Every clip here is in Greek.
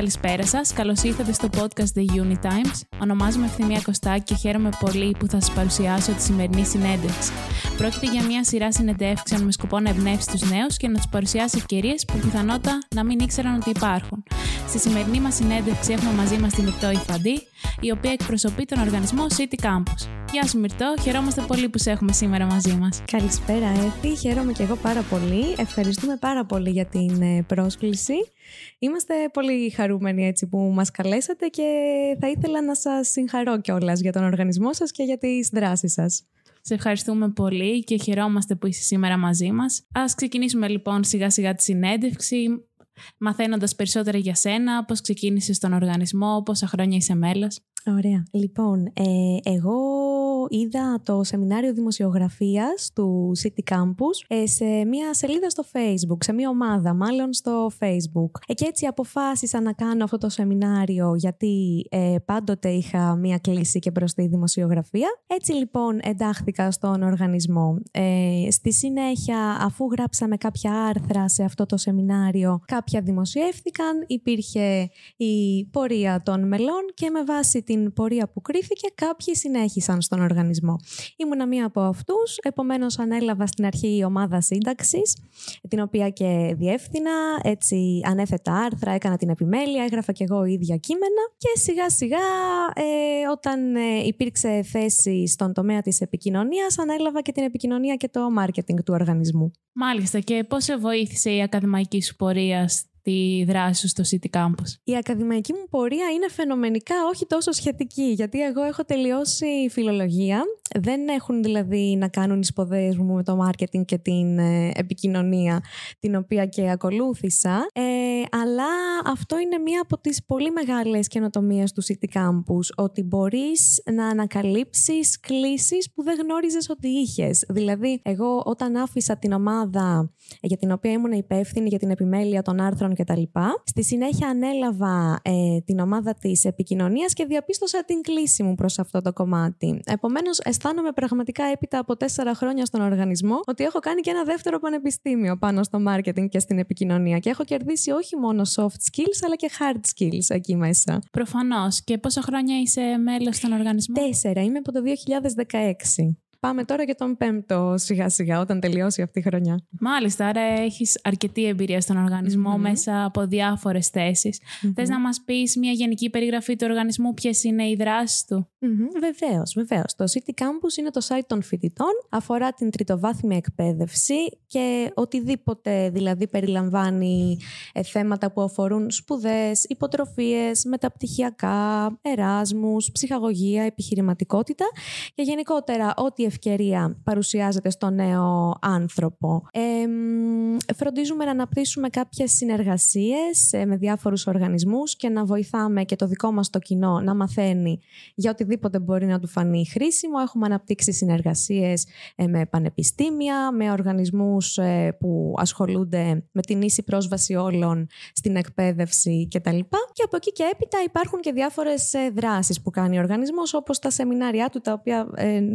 Καλησπέρα σας. Καλώς ήρθατε στο podcast The Uni Times. Ονομάζομαι Ευθυμία Κωστάκη και χαίρομαι πολύ που θα σας παρουσιάσω τη σημερινή συνέντευξη. Πρόκειται για μια σειρά συνεντεύξεων με σκοπό να εμπνεύσει τους νέους και να τους παρουσιάσει ευκαιρίες που πιθανότατα να μην ήξεραν ότι υπάρχουν. Στη σημερινή μας συνέντευξη έχουμε μαζί μας την Μυρτώ Ιφαντή, η οποία εκπροσωπεί τον οργανισμό City Campus. Γεια σου Μυρτώ, χαιρόμαστε πολύ που σε έχουμε σήμερα μαζί μας. Καλησπέρα Εύη, χαίρομαι και εγώ πάρα πολύ. Ευχαριστούμε πάρα πολύ για την ε, πρόσκληση. Είμαστε πολύ χαρούμενοι έτσι που μας καλέσατε και θα ήθελα να σας συγχαρώ κιόλας για τον οργανισμό σας και για τις δράσεις σας. Σε ευχαριστούμε πολύ και χαιρόμαστε που είσαι σήμερα μαζί μας. Ας ξεκινήσουμε λοιπόν σιγά σιγά τη συνέντευξη, μαθαίνοντας περισσότερα για σένα, πώς ξεκίνησες τον οργανισμό, πόσα χρόνια είσαι μέλος. Ωραία. Λοιπόν, ε, εγώ είδα το σεμινάριο δημοσιογραφίας του City Campus ε, σε μια σελίδα στο Facebook, σε μια ομάδα μάλλον στο Facebook. Ε, και έτσι αποφάσισα να κάνω αυτό το σεμινάριο γιατί ε, πάντοτε είχα μια κλίση και προς τη δημοσιογραφία. Έτσι λοιπόν εντάχθηκα στον οργανισμό. Ε, στη συνέχεια αφού γράψαμε κάποια άρθρα σε αυτό το σεμινάριο κάποια δημοσιεύθηκαν, υπήρχε η πορεία των μελών και με βάση την πορεία που κρύφηκε κάποιοι συνέχισαν στον οργανισμό. Ήμουνα μία από αυτούς, επομένως ανέλαβα στην αρχή η ομάδα σύνταξης, την οποία και διεύθυνα. Έτσι ανέθετα άρθρα, έκανα την επιμέλεια, έγραφα κι εγώ ίδια κείμενα και σιγά σιγά ε, όταν ε, υπήρξε θέση στον τομέα της επικοινωνίας ανέλαβα και την επικοινωνία και το marketing του οργανισμού. Μάλιστα και πώς σε βοήθησε η ακαδημαϊκή σου πορεία τη δράση σου στο City Campus. Η ακαδημαϊκή μου πορεία είναι φαινομενικά όχι τόσο σχετική, γιατί εγώ έχω τελειώσει φιλολογία. Δεν έχουν δηλαδή να κάνουν οι σποδές μου με το marketing και την ε, επικοινωνία, την οποία και ακολούθησα. Ε, αλλά αυτό είναι μία από τις πολύ μεγάλες καινοτομίες του City Campus, ότι μπορείς να ανακαλύψεις κλήσεις που δεν γνώριζες ότι είχες. Δηλαδή, εγώ όταν άφησα την ομάδα για την οποία ήμουν υπεύθυνη για την επιμέλεια των άρθρων κτλ. Στη συνέχεια ανέλαβα ε, την ομάδα της επικοινωνίας και διαπίστωσα την κλίση μου προς αυτό το κομμάτι. Επομένως, αισθάνομαι πραγματικά έπειτα από τέσσερα χρόνια στον οργανισμό ότι έχω κάνει και ένα δεύτερο πανεπιστήμιο πάνω στο marketing και στην επικοινωνία και έχω κερδίσει όχι μόνο soft skills αλλά και hard skills εκεί μέσα. Προφανώς. Και πόσα χρόνια είσαι μέλος στον οργανισμό, Τέσσερα. Είμαι από το 2016. Πάμε τώρα για τον πέμπτο σιγά σιγά όταν τελειώσει αυτή η χρονιά. Μάλιστα, άρα έχεις αρκετή εμπειρία στον οργανισμο μέσα από διάφορες θέσεις. Mm-hmm. Θες να μας πεις μια γενική περιγραφή του οργανισμού, ποιες είναι οι δράσεις του; Mm-hmm. Βεβαίως, βεβαίως. Το City Campus είναι το site των φοιτητών, αφορά την τριτοβάθμια εκπαίδευση και οτιδήποτε δηλαδή περιλαμβάνει ε, θέματα που αφορούν σπουδές, υποτροφίες, μεταπτυχιακά, εράσμους, ψυχαγωγία, επιχειρηματικότητα και γενικότερα ό,τι ευκαιρία παρουσιάζεται στο νέο άνθρωπο. Ε, φροντίζουμε να αναπτύσσουμε κάποιες συνεργασίες ε, με διάφορους οργανισμούς και να βοηθάμε και το δικό μας το κοινό να μαθαίνει για οτιδήποτε μπορεί να του φανεί χρήσιμο. Έχουμε αναπτύξει συνεργασίες ε, με πανεπιστήμια, με οργανισμούς ε, που ασχολούνται με την ίση πρόσβαση όλων στην εκπαίδευση κτλ. Και από εκεί και έπειτα υπάρχουν και διάφορες δράσεις που κάνει ο οργανισμός όπως τα σεμινάρια του τα οποία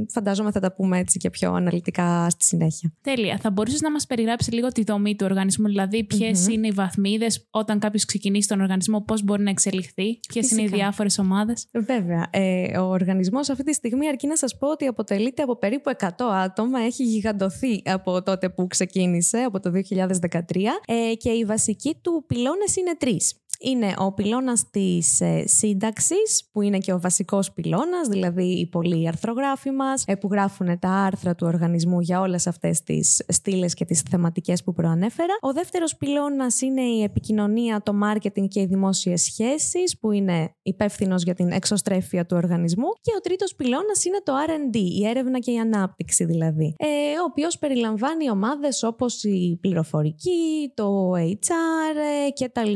φαντάζομαι θα τα πούμε έτσι και πιο αναλυτικά στη συνέχεια. Τέλεια. Θα μπορούσες να μας περιγράψεις λίγο τη δομή του οργανισμού, δηλαδή είναι οι βαθμίδες όταν κάποιος ξεκινήσει τον οργανισμό, πώς μπορεί να εξελιχθεί, ποιες είναι οι διάφορες ομάδες; Βέβαια. Ε, ο οργανισμός αυτή τη στιγμή, αρκεί να σας πω ότι αποτελείται από περίπου 100 άτομα, έχει γιγαντωθεί από τότε που ξεκίνησε, από το 2013, ε, και οι βασικοί του πυλώνες είναι τρεις είναι ο πυλώνας της ε, σύνταξης, που είναι και ο βασικός πυλώνας, δηλαδή οι πολλοί αρθρογράφοι μας, ε, που γράφουν τα άρθρα του οργανισμού για όλες αυτές τις στήλες και τις θεματικές που προανέφερα. Ο δεύτερος πυλώνας είναι η επικοινωνία, το marketing και οι δημόσιες σχέσεις, που είναι υπεύθυνος για την εξωστρέφεια του οργανισμού. Και ο τρίτος πυλώνας είναι το R&D, η έρευνα και η ανάπτυξη δηλαδή, ε, ο οποίος περιλαμβάνει ομάδες όπως η πληροφορική, το HR ε, κτλ.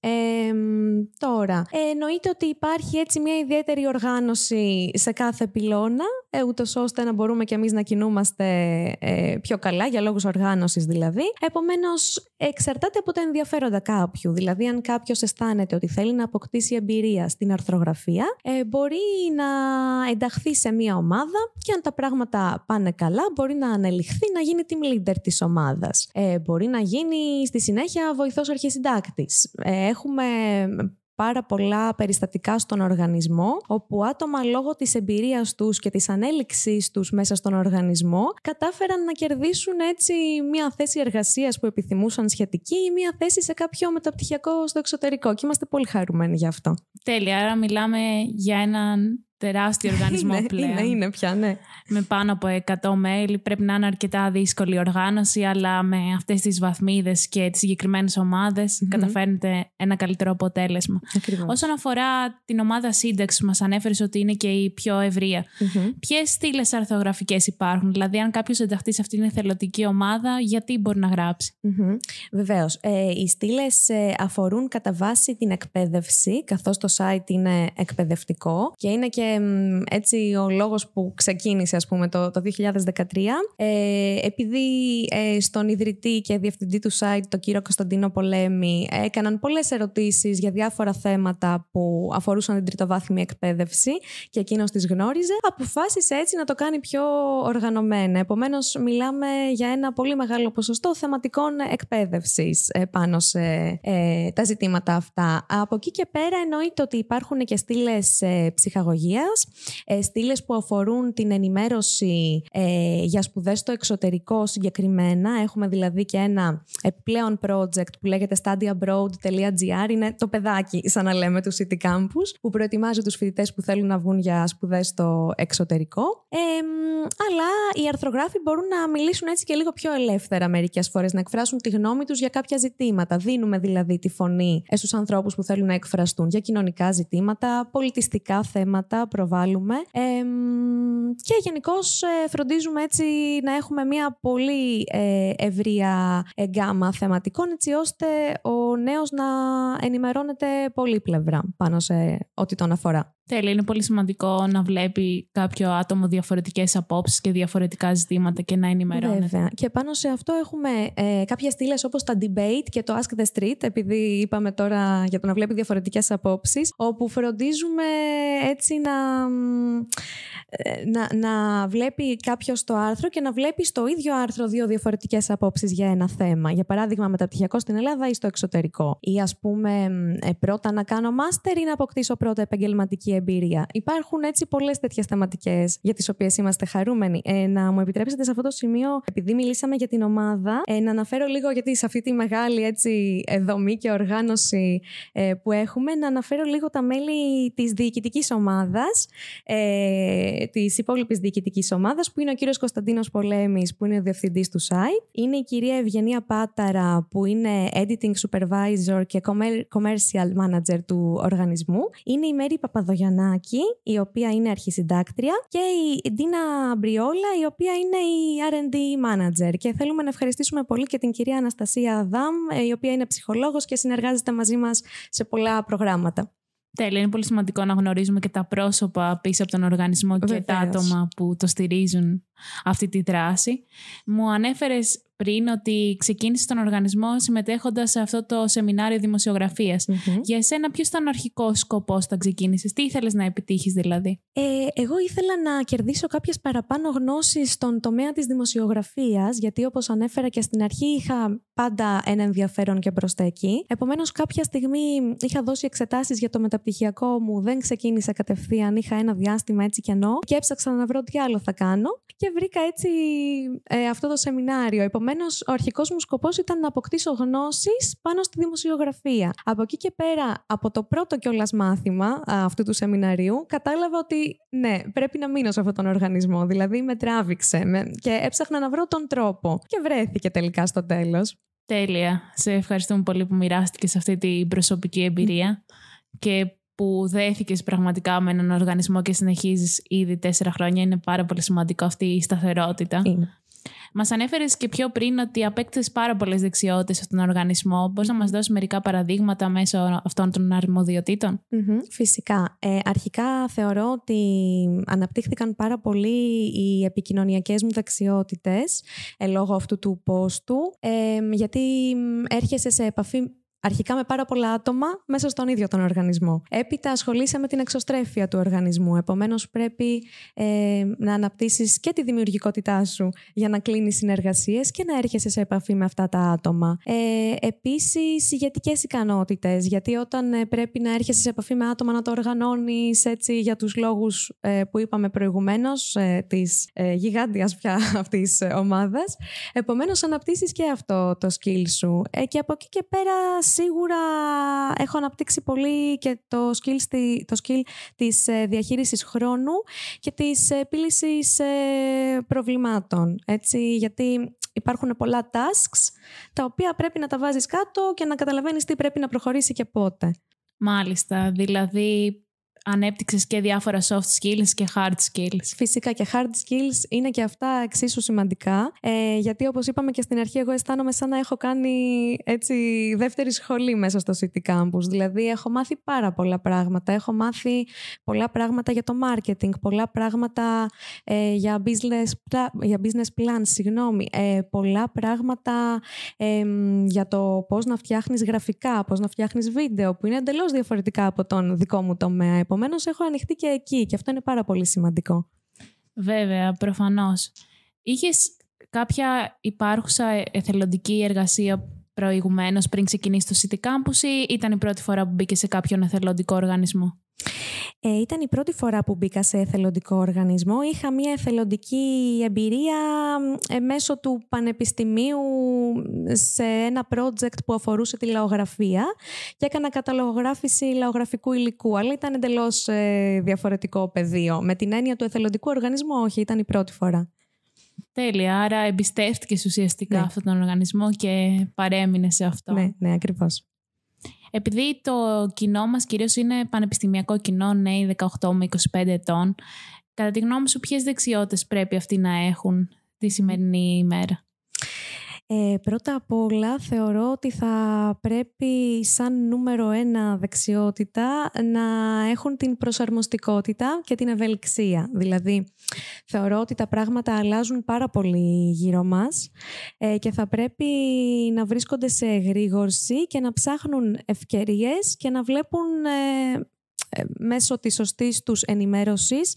Ε, τώρα, εννοείται ότι υπάρχει έτσι μια ιδιαίτερη οργάνωση σε κάθε πυλώνα, ε, ούτως ώστε να μπορούμε κι εμείς να κινούμαστε ε, πιο καλά, για λόγους οργάνωσης δηλαδή. Επομένως, εξαρτάται από τα ενδιαφέροντα κάποιου. Δηλαδή, αν κάποιος αισθάνεται ότι θέλει να αποκτήσει εμπειρία στην αρθρογραφία, ε, μπορεί να ενταχθεί σε μια ομάδα και αν τα πράγματα πάνε καλά, μπορεί να ανελιχθεί να γίνει team leader της ομάδας. Ε, μπορεί να γίνει στη συνέχεια βοηθός αρχισυντάκτης. Ε, έχουμε πάρα πολλά περιστατικά στον οργανισμό, όπου άτομα λόγω της εμπειρίας τους και της ανέλυξής τους μέσα στον οργανισμό κατάφεραν να κερδίσουν έτσι μια θέση εργασίας που επιθυμούσαν σχετική ή μια θέση σε κάποιο μεταπτυχιακό στο εξωτερικό και είμαστε πολύ χαρούμενοι γι' αυτό. Τέλεια, άρα μιλάμε για έναν τεράστιο οργανισμό είναι, πλέον. Είναι, είναι πια, ναι. Με πάνω από 100 μέλη. Πρέπει να είναι αρκετά δύσκολη οργάνωση, αλλά με αυτές τις βαθμίδες και τις συγκεκριμένες καταφέρνετε ένα καλύτερο αποτέλεσμα. Ακριβώς. Όσον αφορά την ομάδα σύνταξη, μας ανέφερες ότι είναι και η πιο ευρεία. Mm-hmm. Ποιες στήλες αρθογραφικέ υπάρχουν, δηλαδή, αν κάποιος ενταχθεί σε αυτήν την εθελοντική ομάδα, γιατί μπορεί να γράψει; Mm-hmm. Βεβαίως. Ε, οι στήλες ε, αφορούν κατά βάση την εκπαίδευση, καθώς το site είναι εκπαιδευτικό και είναι και έτσι ο λόγος που ξεκίνησε ας πούμε το, το 2013 ε, επειδή ε, στον ιδρυτή και διευθυντή του site τον κύριο Κωνσταντίνο Πολέμη έκαναν πολλές ερωτήσεις για διάφορα θέματα που αφορούσαν την τριτοβάθμια εκπαίδευση και εκείνος τις γνώριζε αποφάσισε έτσι να το κάνει πιο οργανωμένα. Επομένως μιλάμε για ένα πολύ μεγάλο ποσοστό θεματικών εκπαίδευσης ε, πάνω σε ε, τα ζητήματα αυτά. Από εκεί και πέρα εννοείται ότι υπάρχουν και στήλες ε, ψυχαγωγίας ε, στήλες που αφορούν την ενημέρωση ε, για σπουδές στο εξωτερικό συγκεκριμένα. Έχουμε δηλαδή και ένα επιπλέον project που λέγεται studyabroad.gr. Είναι το παιδάκι, σαν να λέμε, του City Campus, που προετοιμάζει τους φοιτητές που θέλουν να βγουν για σπουδές στο εξωτερικό. Ε, αλλά οι αρθρογράφοι μπορούν να μιλήσουν έτσι και λίγο πιο ελεύθερα μερικές φορές, να εκφράσουν τη γνώμη τους για κάποια ζητήματα. Δίνουμε δηλαδή τη φωνή στους ανθρώπους που θέλουν να εκφραστούν για κοινωνικά ζητήματα, πολιτιστικά θέματα, προβάλλουμε. και γενικώς ε, φροντίζουμε έτσι να έχουμε μια πολύ ε, ευρεία γκάμα θεματικών έτσι ώστε ο νέος να ενημερώνεται πολύ πλευρά πάνω σε ό,τι τον αφορά. Τέλεια, είναι πολύ σημαντικό να βλέπει κάποιο άτομο διαφορετικές απόψεις και διαφορετικά ζητήματα και να ενημερώνεται. Βέβαια. Και πάνω σε αυτό έχουμε ε, κάποιες στήλες όπως τα debate και το Ask the Street, επειδή είπαμε τώρα για το να βλέπει διαφορετικές απόψεις, όπου φροντίζουμε έτσι να, ε, να, να βλέπει κάποιος το άρθρο και να βλέπει στο ίδιο άρθρο δύο διαφορετικές απόψεις για ένα θέμα. Για παράδειγμα, μεταπτυχιακό στην Ελλάδα ή στο εξωτερικό. Ή ας πούμε, ε, πρώτα να κάνω μάστερ ή να αποκτήσω πρώτα επαγγελματική εμπειρία. Υπάρχουν έτσι πολλές τέτοιες θεματικές για τις οποίες είμαστε χαρούμενοι. Ε, να μου επιτρέψετε σε αυτό το σημείο, επειδή μιλήσαμε για την ομάδα, ε, να αναφέρω λίγο γιατί σε αυτή τη μεγάλη έτσι, ε, δομή και οργάνωση ε, που έχουμε, να αναφέρω λίγο τα μέλη της διοικητικής ομάδας, ε, της υπόλοιπης διοικητικής ομάδας, που είναι ο κύριος Κωνσταντίνος Πολέμης, που είναι ο διευθυντής του site. Είναι η κυρία Ευγενία Πάταρα, που είναι editing supervisor και commercial manager του οργανισμού. Είναι η Μέρη Παπαδογιαννή η οποία είναι αρχισυντάκτρια, και η Ντίνα Μπριόλα, η οποία είναι η R&D manager. Και θέλουμε να ευχαριστήσουμε πολύ και την κυρία Αναστασία Δάμ, ε, η οποία είναι ψυχολόγος και συνεργάζεται μαζί μας σε πολλά προγράμματα. Τέλεια, είναι πολύ σημαντικό να γνωρίζουμε και τα πρόσωπα πίσω από τον οργανισμό και τα άτομα που το στηρίζουν αυτή τη δράση. Μου ανέφερες πριν ότι ξεκίνησε τον οργανισμό συμμετέχοντας σε αυτό το σεμινάριο Για εσένα, ποιος ήταν ο αρχικός σκοπός όταν ξεκίνησες, τι ήθελες να επιτύχεις δηλαδή; Ε, εγώ ήθελα να κερδίσω κάποιες παραπάνω γνώσεις στον τομέα της δημοσιογραφίας, γιατί όπως ανέφερα και στην αρχή, είχα πάντα ένα ενδιαφέρον και προ τα εκεί. Επομένως, κάποια στιγμή είχα δώσει εξετάσεις για το μεταπτυχιακό μου, δεν ξεκίνησα κατευθείαν, είχα ένα διάστημα έτσι κενό και έψαξα να βρω τι άλλο θα κάνω και βρήκα έτσι ε, αυτό το σεμινάριο. Επομένως, ο αρχικός μου σκοπός ήταν να αποκτήσω γνώσεις πάνω στη δημοσιογραφία. Από εκεί και πέρα, από το πρώτο κιόλας μάθημα αυτού του σεμιναρίου, κατάλαβα ότι ναι, πρέπει να μείνω σε αυτόν τον οργανισμό. Δηλαδή, με τράβηξε με, και έψαχνα να βρω τον τρόπο. Και βρέθηκε τελικά στο τέλος. Τέλεια. Σε ευχαριστούμε πολύ που μοιράστηκες σε αυτή την προσωπική εμπειρία και που δέθηκες πραγματικά με έναν οργανισμό και συνεχίζεις ήδη τέσσερα χρόνια. Είναι πάρα πολύ σημαντικό αυτή η σταθερότητα. Μας ανέφερες και πιο πριν ότι απέκτησες πάρα πολλές δεξιότητες σε αυτόν τον οργανισμό. Μπορείς να μας δώσεις μερικά παραδείγματα μέσω αυτών των αρμοδιοτητων φυσικά. Ε, αρχικά θεωρώ ότι αναπτύχθηκαν πάρα πολύ οι επικοινωνιακές μου δεξιότητες ε, λόγω αυτού του πόστου. Ε, γιατί έρχεσαι σε επαφή αρχικά με πάρα πολλά άτομα μέσα στον ίδιο τον οργανισμό. Έπειτα ασχολείσαι με την εξωστρέφεια του οργανισμού. Επομένως, πρέπει ε, να αναπτύσσεις και τη δημιουργικότητά σου για να κλείνεις συνεργασίες και να έρχεσαι σε επαφή με αυτά τα άτομα. Ε, Επίσης, ηγετικές ικανότητες. Γιατί όταν ε, πρέπει να έρχεσαι σε επαφή με άτομα, να το οργανώνεις έτσι για τους λόγους ε, που είπαμε προηγουμένως, ε, της ε, γιγάντιας πια αυτής ομάδας. Επομένως, αναπτύσσεις και αυτό το skill σου. Ε, και από εκεί και πέρα σίγουρα έχω αναπτύξει πολύ και το skill, το skill της ε, διαχείρισης χρόνου και της επίλυσης ε, προβλημάτων. Έτσι, γιατί υπάρχουν πολλά tasks τα οποία πρέπει να τα βάζεις κάτω και να καταλαβαίνεις τι πρέπει να προχωρήσει και πότε. Μάλιστα, δηλαδή ανέπτυξες και διάφορα soft skills και hard skills. Φυσικά και hard skills είναι και αυτά εξίσου σημαντικά, ε, γιατί όπως είπαμε και στην αρχή εγώ αισθάνομαι σαν να έχω κάνει έτσι δεύτερη σχολή μέσα στο City Campus. Δηλαδή έχω μάθει πάρα πολλά πράγματα. Έχω μάθει πολλά πράγματα για το marketing, πολλά πράγματα ε, για, business, για business plans, συγγνώμη, ε, πολλά πράγματα για το πώς να φτιάχνεις γραφικά, πώς να φτιάχνεις βίντεο, που είναι εντελώς διαφορετικά από τον δικό μου τομέα. Επομένως, έχω ανοιχτεί και εκεί και αυτό είναι πάρα πολύ σημαντικό. Βέβαια, προφανώς. Είχες κάποια υπάρχουσα εθελοντική εργασία προηγουμένως πριν ξεκινήσεις το City Campus ή ήταν η πρώτη φορά που μπήκες σε κάποιον εθελοντικό οργανισμό; Ε, ήταν η πρώτη φορά που μπήκα σε εθελοντικό οργανισμό. Είχα μια εθελοντική εμπειρία ε, μέσω του πανεπιστημίου σε ένα project που αφορούσε τη λαογραφία και έκανα καταλογράφηση λαογραφικού υλικού, αλλά ήταν εντελώς ε, διαφορετικό πεδίο. Με την έννοια του εθελοντικού οργανισμού, όχι, ήταν η πρώτη φορά. Τέλεια. Άρα εμπιστεύτηκες ουσιαστικά ναι. αυτόν τον οργανισμό και παρέμεινες σε αυτό. Ναι, ναι, ακριβώς. Επειδή το κοινό μας κυρίως είναι πανεπιστημιακό κοινό, νέοι 18 με 25 ετών, κατά τη γνώμη σου ποιες δεξιότητες πρέπει αυτοί να έχουν τη σημερινή ημέρα; Ε, πρώτα απ' όλα θεωρώ ότι θα πρέπει σαν νούμερο ένα δεξιότητα να έχουν την προσαρμοστικότητα και την ευελιξία. Δηλαδή, θεωρώ ότι τα πράγματα αλλάζουν πάρα πολύ γύρω μας ε, και θα πρέπει να βρίσκονται σε εγρήγορση και να ψάχνουν ευκαιρίες και να βλέπουν ε, ε, μέσω της σωστής τους ενημέρωσης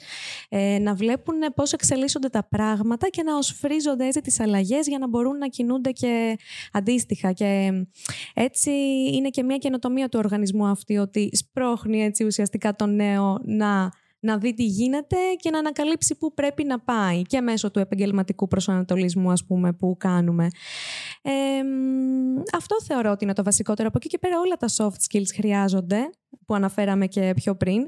ε, να βλέπουν πώς εξελίσσονται τα πράγματα και να οσφρίζονται έτσι τις αλλαγές για να μπορούν να κινούνται και αντίστοιχα. Και έτσι είναι και μια καινοτομία του οργανισμού αυτή ότι σπρώχνει έτσι ουσιαστικά το νέο να να δει τι γίνεται και να ανακαλύψει πού πρέπει να πάει και μέσω του επαγγελματικού προσανατολισμού ας πούμε που κάνουμε. Ε, αυτό θεωρώ ότι είναι το βασικότερο. Από εκεί και πέρα όλα τα soft skills χρειάζονται που αναφέραμε και πιο πριν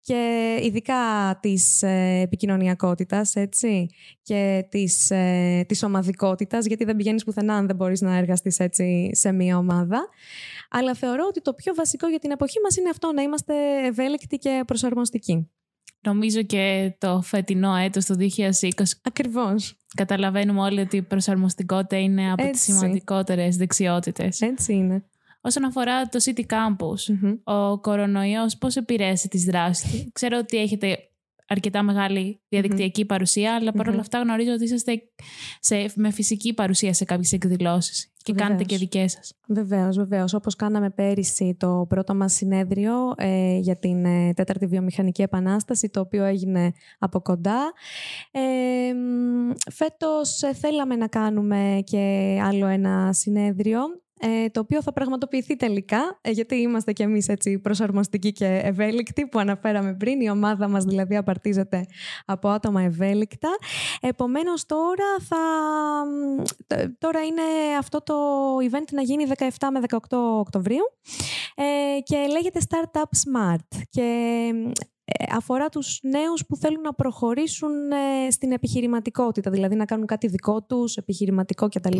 και ειδικά της ε, επικοινωνιακότητας έτσι, και της, ε, της ομαδικότητας γιατί δεν πηγαίνεις πουθενά αν δεν μπορείς να εργαστείς έτσι σε μία ομάδα. Αλλά θεωρώ ότι το πιο βασικό για την εποχή μας είναι αυτό να είμαστε ευέλικτοι και προσαρμοστικοί. Νομίζω και το φετινό έτος του 2020. Ακριβώς. Καταλαβαίνουμε όλοι ότι η προσαρμοστικότητα είναι από Έτσι. τις σημαντικότερες δεξιότητες. Έτσι είναι. Όσον αφορά το City Campus, ο κορονοϊός πώς επηρέασε τις δράσεις του; Ξέρω ότι έχετε αρκετά μεγάλη διαδικτυακή παρουσία, αλλά παρόλα αυτά γνωρίζω ότι είσαστε σε, με φυσική παρουσία σε κάποιες εκδηλώσεις και βεβαίως. κάνετε και δικές σας. Βεβαίως, βεβαίως. Όπως κάναμε πέρυσι το πρώτο μας συνέδριο ε, για την ε, τέταρτη βιομηχανική επανάσταση, το οποίο έγινε από κοντά. Ε, φέτος ε, θέλαμε να κάνουμε και άλλο ένα συνέδριο ε, το οποίο θα πραγματοποιηθεί τελικά, ε, γιατί είμαστε κι εμείς έτσι προσαρμοστικοί και ευέλικτοι που αναφέραμε πριν. Η ομάδα μας δηλαδή απαρτίζεται από άτομα ευέλικτα. Επομένως τώρα θα... Τώρα είναι αυτό το event να γίνει 17 με 18 Οκτωβρίου ε, και λέγεται Startup Smart. Και ε, αφορά τους νέους που θέλουν να προχωρήσουν ε, στην επιχειρηματικότητα, δηλαδή να κάνουν κάτι δικό τους, επιχειρηματικό κτλ.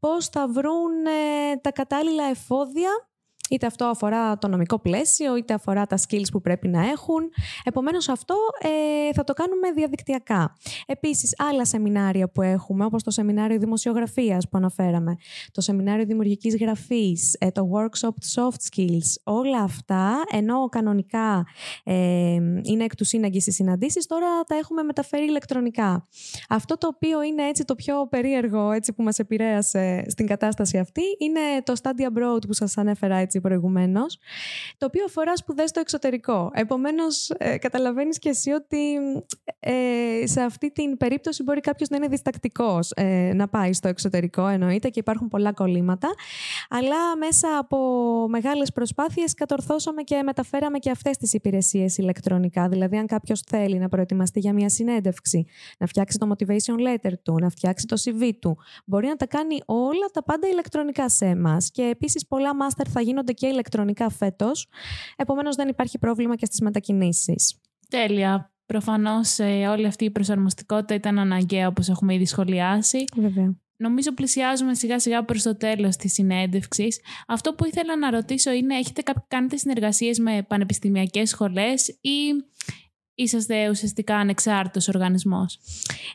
Πώς θα βρουν ε, τα κατάλληλα εφόδια Είτε αυτό αφορά το νομικό πλαίσιο, είτε αφορά τα skills που πρέπει να έχουν. Επομένως αυτό ε, θα το κάνουμε διαδικτυακά. Επίσης άλλα σεμινάρια που έχουμε, όπως το σεμινάριο δημοσιογραφίας που αναφέραμε, το σεμινάριο δημιουργικής γραφής, ε, το workshop soft skills, όλα αυτά, ενώ κανονικά ε, είναι εκ του σύναγκης οι συναντήσεις, τώρα τα έχουμε μεταφέρει ηλεκτρονικά. Αυτό το οποίο είναι έτσι το πιο περίεργο έτσι, που μας επηρέασε στην κατάσταση αυτή είναι το Study Abroad που σας ανέφερα έτσι προηγουμένως, το οποίο αφορά σπουδές στο εξωτερικό. Επομένως, ε, καταλαβαίνεις και εσύ ότι ε, σε αυτή την περίπτωση μπορεί κάποιος να είναι διστακτικός ε, να πάει στο εξωτερικό, εννοείται, και υπάρχουν πολλά κολλήματα, αλλά μέσα από μεγάλες προσπάθειες κατορθώσαμε και μεταφέραμε και αυτές τις υπηρεσίες ηλεκτρονικά. Δηλαδή, αν κάποιος θέλει να προετοιμαστεί για μια συνέντευξη, να φτιάξει το motivation letter του, να φτιάξει το CV του, μπορεί να τα κάνει όλα τα πάντα ηλεκτρονικά σε εμάς. Και επίσης πολλά master θα γίνονται και ηλεκτρονικά φέτος. Επομένως, δεν υπάρχει πρόβλημα και στις μετακινήσεις. Τέλεια. Προφανώς ε, όλη αυτή η προσαρμοστικότητα ήταν αναγκαία όπως έχουμε ήδη σχολιάσει. Βέβαια. Νομίζω πλησιάζουμε σιγά σιγά προς το τέλος της συνέντευξης. Αυτό που ήθελα να ρωτήσω είναι, έχετε κάνετε συνεργασίες με πανεπιστημιακές σχολές ή είσαστε ουσιαστικά ανεξάρτητος οργανισμός;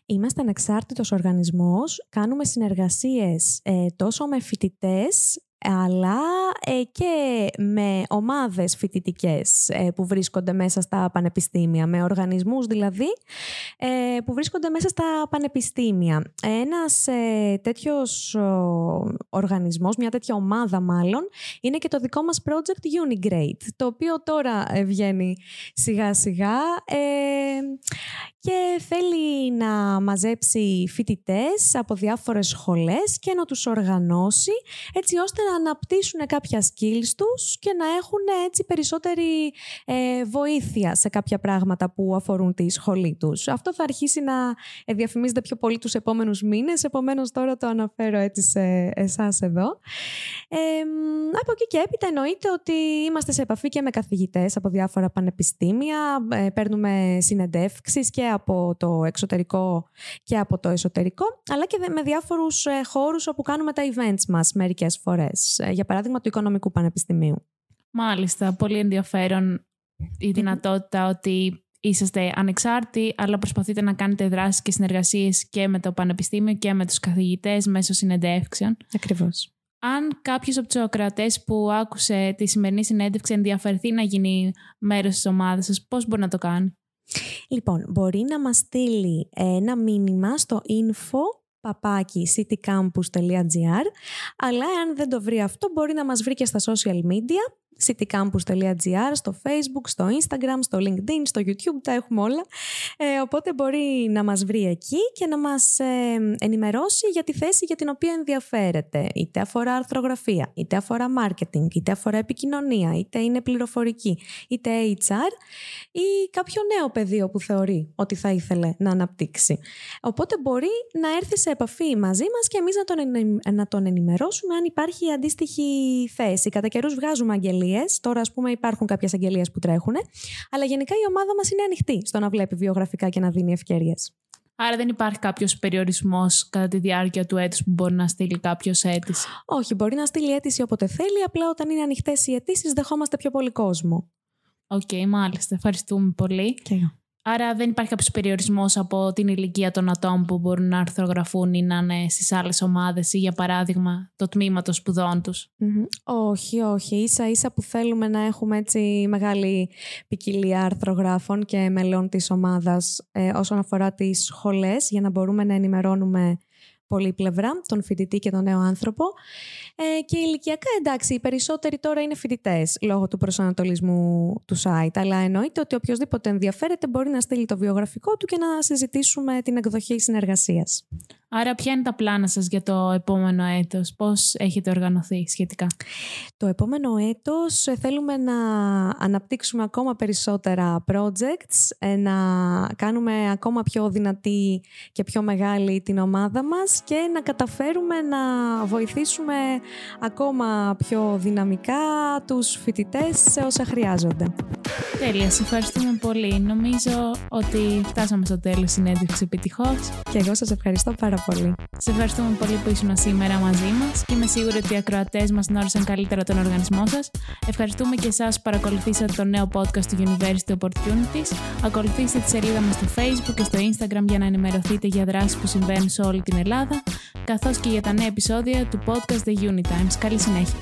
Είμαστε ανεξάρτητος οργανισμός. Κάνουμε συνεργασίες ε, τόσο με φοιτητές αλλά ε, και με ομάδες φοιτητικές ε, που βρίσκονται μέσα στα πανεπιστήμια, με οργανισμούς δηλαδή ε, που βρίσκονται μέσα στα πανεπιστήμια. Ένας τέτοιος οργανισμός, μια τέτοια ομάδα μάλλον, είναι και το δικό μας project Unigrade, το οποίο τώρα βγαίνει σιγά σιγά και θέλει να μαζέψει φοιτητές από διάφορες σχολές και να τους οργανώσει έτσι ώστε να αναπτύσσουν κάποια skills τους και να έχουν έτσι περισσότερη ε, βοήθεια σε κάποια πράγματα που αφορούν τη σχολή τους. Αυτό θα αρχίσει να διαφημίζεται πιο πολύ τους επόμενους μήνες, επομένως τώρα το αναφέρω έτσι σε εσάς εδώ. Ε, από εκεί και έπειτα εννοείται ότι είμαστε σε επαφή και με καθηγητές από διάφορα πανεπιστήμια, ε, παίρνουμε συνεντεύξεις και από το εξωτερικό και από το εσωτερικό, αλλά και με διάφορους ε, χώρους όπου κάνουμε τα events μας μερικές φορές. Ε, για παράδειγμα του Οικονομικού Πανεπιστημίου. Μάλιστα, πολύ ενδιαφέρον η δυνατότητα ότι είσαστε ανεξάρτητοι, αλλά προσπαθείτε να κάνετε δράσεις και συνεργασίες και με το Πανεπιστήμιο και με τους καθηγητές μέσω συνεντεύξεων. Ακριβώς. Αν κάποιος από τους ακροατές που άκουσε τη σημερινή συνέντευξη ενδιαφερθεί να γίνει μέρος της ομάδας σας, πώς μπορεί να το κάνει; Λοιπόν, μπορεί να μας στείλει ένα μήνυμα στο info παπάκι citycampus.gr αλλά αν δεν το βρει αυτό μπορεί να μας βρει και στα social media citycampus.gr, στο facebook, στο instagram, στο linkedin, στο youtube, τα έχουμε όλα. Ε, οπότε μπορεί να μας βρει εκεί και να μας ε, ενημερώσει για τη θέση για την οποία ενδιαφέρεται. Είτε αφορά αρθρογραφία, είτε αφορά marketing, είτε αφορά επικοινωνία, είτε είναι πληροφορική, είτε HR ή κάποιο νέο πεδίο που θεωρεί ότι θα ήθελε να αναπτύξει. Οπότε μπορεί να έρθει σε επαφή μαζί μας και εμείς να τον, να τον ενημερώσουμε αν υπάρχει αντίστοιχη θέση. Κατά καιρούς βγάζουμε αγγελίες Τώρα, ας πούμε, υπάρχουν κάποιες αγγελίες που τρέχουν. Αλλά γενικά η ομάδα μας είναι ανοιχτή στο να βλέπει βιογραφικά και να δίνει ευκαιρίες. Άρα δεν υπάρχει κάποιος περιορισμός κατά τη διάρκεια του έτους που μπορεί να στείλει κάποιος αίτηση; Όχι, μπορεί να στείλει αίτηση όποτε θέλει. Απλά όταν είναι ανοιχτές οι αιτήσεις, δεχόμαστε πιο πολύ κόσμο. OK, okay, μάλιστα. Ευχαριστούμε πολύ. Και Άρα δεν υπάρχει κάποιος περιορισμός από την ηλικία των ατόμων που μπορούν να αρθρογραφούν ή να είναι στις άλλες ομάδες ή, για παράδειγμα, το τμήμα των σπουδών τους. Όχι, όχι. ίσα ίσα που θέλουμε να έχουμε έτσι μεγάλη ποικιλία αρθρογράφων και μελών της ομάδας ε, όσον αφορά τις σχολές, για να μπορούμε να ενημερώνουμε πολύπλευρα, τον φοιτητή και τον νέο άνθρωπο. Ε, και ηλικιακά εντάξει, οι περισσότεροι τώρα είναι φοιτητές λόγω του προσανατολισμού του site. Αλλά εννοείται ότι οποιοδήποτε ενδιαφέρεται μπορεί να στείλει το βιογραφικό του και να συζητήσουμε την εκδοχή συνεργασίας. Άρα ποια είναι τα πλάνα σας για το επόμενο έτος, πώς έχετε οργανωθεί σχετικά; Το επόμενο έτος ε, θέλουμε να αναπτύξουμε ακόμα περισσότερα projects, ε, να κάνουμε ακόμα πιο δυνατή και πιο μεγάλη την ομάδα μας και να καταφέρουμε να βοηθήσουμε ακόμα πιο δυναμικά τους φοιτητές σε όσα χρειάζονται. Τέλεια, σε ευχαριστούμε πολύ. Νομίζω ότι φτάσαμε στο τέλος συνέντευξης επιτυχώς. Και εγώ σας ευχαριστώ πάρα πολύ. Σε ευχαριστούμε πολύ που ήσουν σήμερα μαζί μας και είμαι σίγουρη ότι οι ακροατές μας γνώρισαν καλύτερα τον οργανισμό σας. Ευχαριστούμε και εσάς που παρακολουθήσατε το νέο podcast του University Opportunities. Ακολουθήστε τη σελίδα μας στο Facebook και στο Instagram για να ενημερωθείτε για δράσεις που συμβαίνουν σε όλη την Ελλάδα, καθώς και για τα νέα επεισόδια του podcast The Unitimes. Καλή συνέχεια.